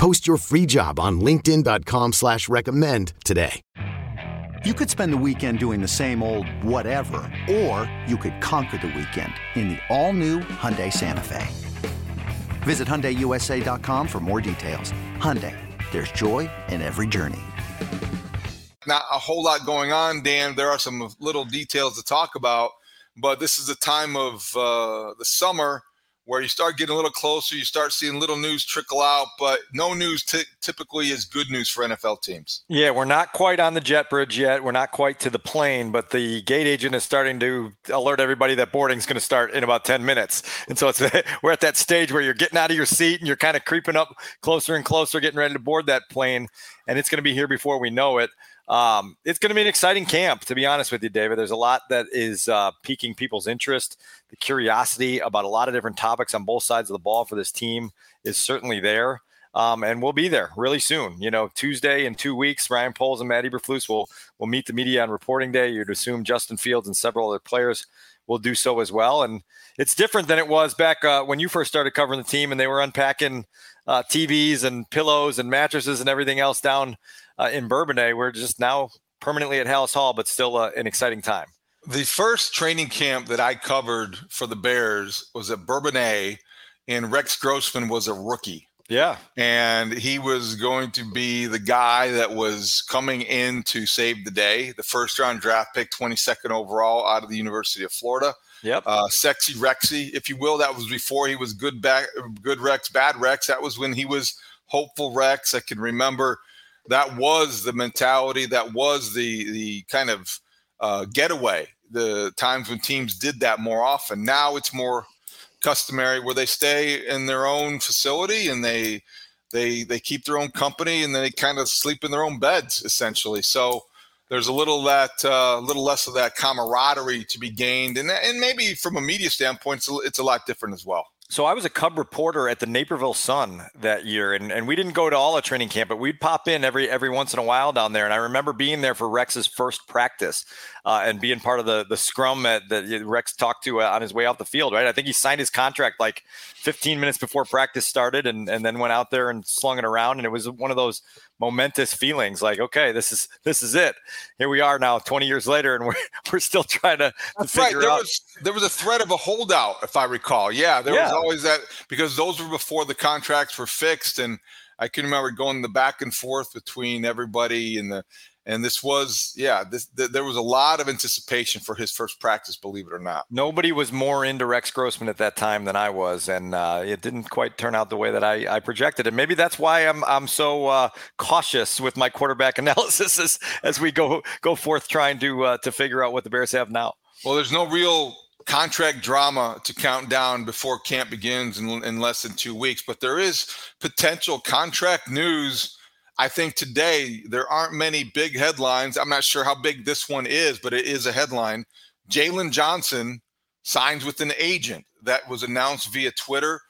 Post your free job on LinkedIn.com slash recommend today. You could spend the weekend doing the same old whatever, or you could conquer the weekend in the all-new Hyundai Santa Fe. Visit HyundaiUSA.com for more details. Hyundai, there's joy in every journey. Not a whole lot going on, Dan. There are some little details to talk about, but this is the time of uh, the summer where you start getting a little closer, you start seeing little news trickle out, but no news t- typically is good news for NFL teams. Yeah, we're not quite on the jet bridge yet. We're not quite to the plane, but the gate agent is starting to alert everybody that boarding is going to start in about 10 minutes. And so it's we're at that stage where you're getting out of your seat and you're kind of creeping up closer and closer, getting ready to board that plane, and it's going to be here before we know it. Um, it's going to be an exciting camp, to be honest with you, David. There's a lot that is uh, piquing people's interest. The curiosity about a lot of different topics on both sides of the ball for this team is certainly there. Um, and we'll be there really soon. You know, Tuesday in two weeks, Ryan Poles and Matt Eberflus will will meet the media on reporting day. You'd assume Justin Fields and several other players will do so as well. And it's different than it was back uh, when you first started covering the team and they were unpacking uh, TVs and pillows and mattresses and everything else down uh, in Bourbonnais. We're just now permanently at Halas Hall, but still uh, an exciting time. The first training camp that I covered for the Bears was at Bourbonnais, and Rex Grossman was a rookie. Yeah. And he was going to be the guy that was coming in to save the day, the first round draft pick, 22nd overall out of the University of Florida. Yep. Uh, sexy Rexy, if you will. That was before he was good back, good Rex, bad Rex. That was when he was hopeful Rex. I can remember that was the mentality. That was the the kind of uh, getaway. The times when teams did that more often. Now it's more customary where they stay in their own facility and they they they keep their own company and they kind of sleep in their own beds essentially. So there's a little that uh, little less of that camaraderie to be gained, and and maybe from a media standpoint, it's a, it's a lot different as well. So I was a Cub reporter at the Naperville Sun that year, and, and we didn't go to all the training camp, but we'd pop in every every once in a while down there. And I remember being there for Rex's first practice uh, and being part of the the scrum that, that Rex talked to uh, on his way off the field. Right, I think he signed his contract like 15 minutes before practice started, and and then went out there and slung it around. And it was one of those momentous feelings like okay this is this is it here we are now 20 years later and we're, we're still trying to, to figure right. there out was there was a threat of a holdout if i recall yeah there yeah. was always that because those were before the contracts were fixed and i can remember going the back and forth between everybody and the and this was yeah this, th- there was a lot of anticipation for his first practice believe it or not. Nobody was more into rex grossman at that time than i was and uh, it didn't quite turn out the way that i, I projected and maybe that's why i'm, I'm so uh, cautious with my quarterback analysis as, as we go go forth trying to uh, to figure out what the bears have now. Well there's no real contract drama to count down before camp begins in, in less than two weeks but there is potential contract news I think today there aren't many big headlines. I'm not sure how big this one is, but it is a headline. Jaylon Johnson signs with an agent. That was announced via Twitter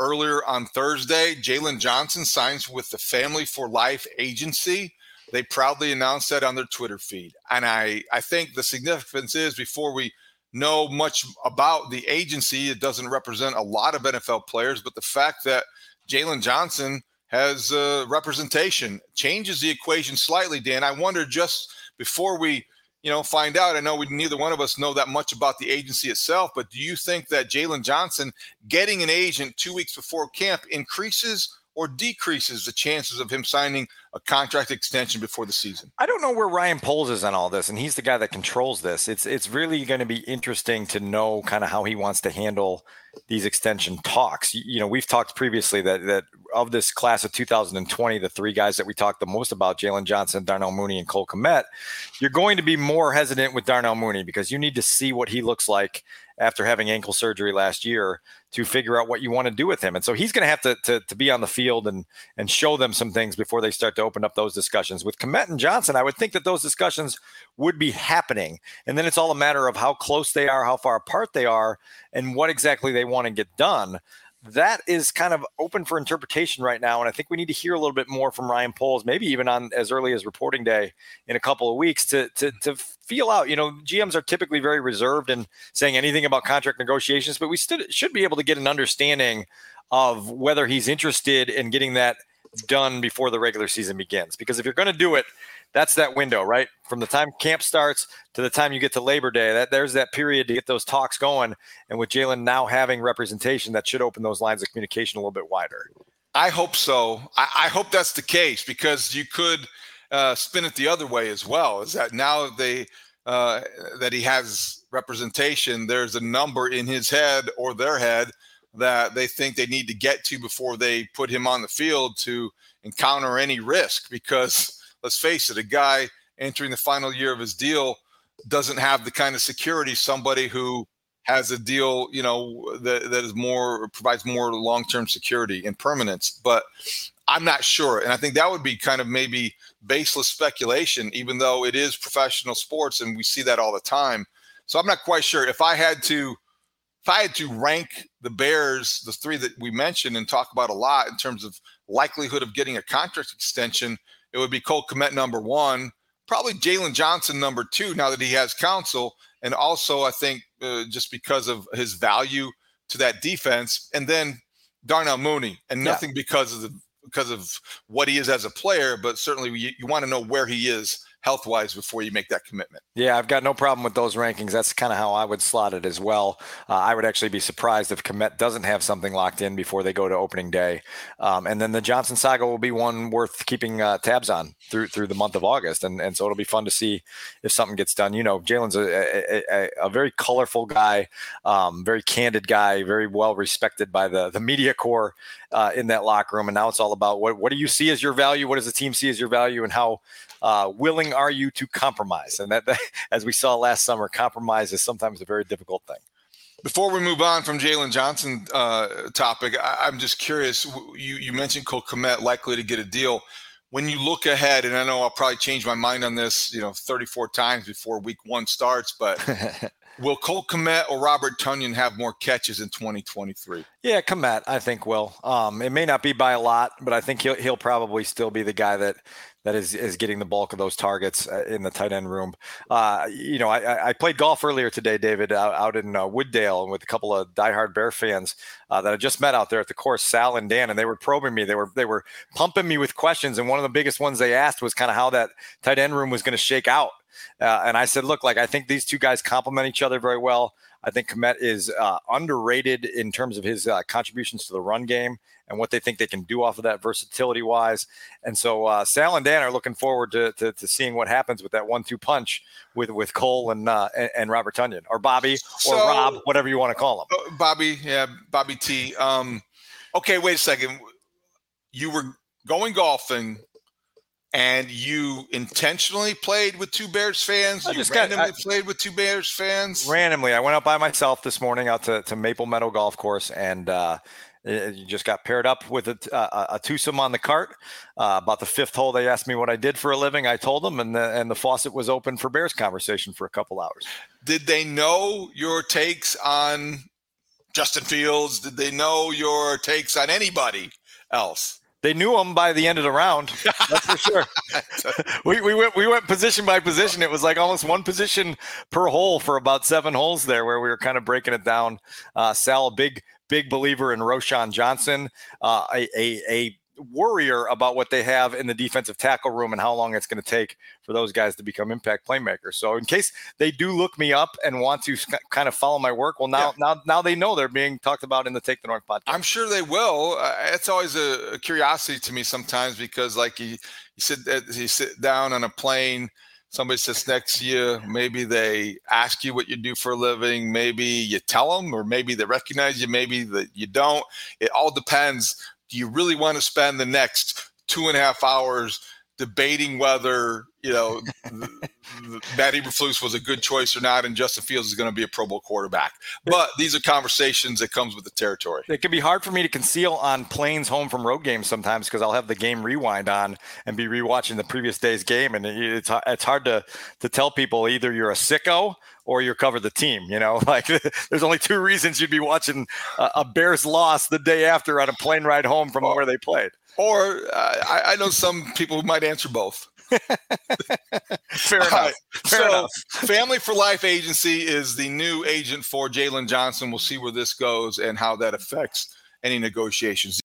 earlier on Thursday. Jaylon Johnson signs with the Family for Life agency. They proudly announced that on their Twitter feed. And I, I think the significance is before we know much about the agency, it doesn't represent a lot of NFL players, but the fact that Jaylon Johnson – has uh, representation changes the equation slightly. Dan, I wonder just before we you know find out. I know we neither one of us know that much about the agency itself, but do you think that Jaylon Johnson getting an agent two weeks before camp increases or decreases the chances of him signing a contract extension before the season? I don't know where Ryan Poles is on all this, and he's the guy that controls this. It's it's really going to be interesting to know kind of how he wants to handle these extension talks. You know, we've talked previously that that of this class of 2020, the three guys that we talked the most about, Jaylon Johnson, Darnell Mooney, and Cole Kmet, you're going to be more hesitant with Darnell Mooney because you need to see what he looks like after having ankle surgery last year to figure out what you want to do with him. And so he's going to have to, to, to be on the field and and show them some things before they start to open up those discussions. With Kmet and Johnson, I would think that those discussions would be happening. And then it's all a matter of how close they are, how far apart they are, and what exactly they want to get done that is kind of open for interpretation right now. And I think we need to hear a little bit more from Ryan Poles, maybe even on as early as reporting day in a couple of weeks to, to, mm-hmm. to feel out. You know, GMs are typically very reserved in saying anything about contract negotiations, but we still should be able to get an understanding of whether he's interested in getting that done before the regular season begins. Because if you're going to do it, that's that window, right? From the time camp starts to the time you get to Labor Day, that there's that period to get those talks going. And with Jaylon now having representation, that should open those lines of communication a little bit wider. I hope so. I, I hope that's the case because you could uh, spin it the other way as well. Is that now they uh, that he has representation? There's a number in his head or their head that they think they need to get to before they put him on the field to encounter any risk because let's face it, a guy entering the final year of his deal doesn't have the kind of security somebody who has a deal, you know, that, that is more provides more long-term security and permanence. But I'm not sure. And I think that would be kind of maybe baseless speculation, even though it is professional sports and we see that all the time. So I'm not quite sure. If I had to if I had to rank the Bears, the three that we mentioned and talk about a lot in terms of likelihood of getting a contract extension, it would be Cole Kmet number one, probably Jaylon Johnson number two now that he has counsel, and also I think uh, just because of his value to that defense, and then Darnell Mooney, and nothing yeah. because of the because of what he is as a player, but certainly you, you want to know where he is health wise before you make that commitment. Yeah, I've got no problem with those rankings. That's kind of how I would slot it as well. Uh, I would actually be surprised if Kmet doesn't have something locked in before they go to opening day. Um, and then the Johnson saga will be one worth keeping uh, tabs on through through the month of August. And, and so it'll be fun to see if something gets done. You know, Jaylon's a, a, a, very colorful guy, um, very candid guy, very well respected by the, the media corps uh, in that locker room. And now it's all about what, what do you see as your value? What does the team see as your value? And how uh, willing are you to compromise? And that, that, as we saw last summer, compromise is sometimes a very difficult thing. Before we move on from Jaylon Johnson uh, topic, I, am just curious. You, you mentioned Cole Kmet likely to get a deal. When you look ahead, and I know I'll probably change my mind on this, you know, 34 times before Week One starts, but Will Cole Kmet or Robert Tonyan have more catches in 2023? Yeah, Kmet, I think will. Um, it may not be by a lot, but I think he'll he'll probably still be the guy that that is is getting the bulk of those targets uh, in the tight end room. Uh, you know, I, I, played golf earlier today, David, out, out in uh, Wood Dale, with a couple of diehard Bear fans uh, that I just met out there at the course, Sal and Dan, and they were probing me. They were they were pumping me with questions, and one of the biggest ones they asked was kind of how that tight end room was going to shake out. Uh, and I said, look, like I think these two guys complement each other very well. I think Kmet is uh, underrated in terms of his uh, contributions to the run game and what they think they can do off of that versatility wise. And so uh, Sal and Dan are looking forward to, to, to, seeing what happens with that one-two punch with with Cole and uh, and, and, Robert Tonyan or Bobby or so, Rob, whatever you want to call him. Uh, Bobby, yeah, Bobby T. Um, okay, wait a second. You were going golfing and you intentionally played with two Bears fans. I you randomly got, I, played with two Bears fans. Randomly, I went out by myself this morning out to, to Maple Meadow Golf Course, and uh, you just got paired up with a, a, a twosome on the cart. Uh, about the fifth hole, they asked me what I did for a living. I told them, and the and the faucet was open for Bears conversation for a couple hours. Did they know your takes on Justin Fields? Did they know your takes on anybody else? They knew him by the end of the round. That's for sure. we, we went we went position by position. It was like almost one position per hole for about seven holes there, where we were kind of breaking it down. Uh, Sal, a big big believer in Roschon Johnson, uh, a, a, a worrier about what they have in the defensive tackle room and how long it's going to take for those guys to become impact playmakers. So in case they do look me up and want to kind of follow my work, well now yeah. now now they know they're being talked about in the Take the North podcast. I'm sure they will. Uh, it's always a, a, curiosity to me sometimes because like you you sit you sit down on a plane somebody sits next to you. Maybe they ask you what you do for a living. Maybe you tell them, or maybe they recognize you. Maybe that you don't. It all depends. Do you really want to spend the next two and a half hours debating whether you know Matt Eberflus was a good choice or not, and Justin Fields is going to be a Pro Bowl quarterback. But these are conversations that comes with the territory. It can be hard for me to conceal on planes home from road games sometimes because I'll have the game rewind on and be rewatching the previous day's game, and it's it's hard to to tell people either you're a sicko or you're cover the team. You know, like there's only two reasons you'd be watching a, a Bears loss the day after on a plane ride home from where they played. Or uh, I, I, know some people who might answer both. Fair enough. Right. Fair so, enough. Family for Life Agency is the new agent for Jaylon Johnson. We'll see where this goes and how that affects any negotiations.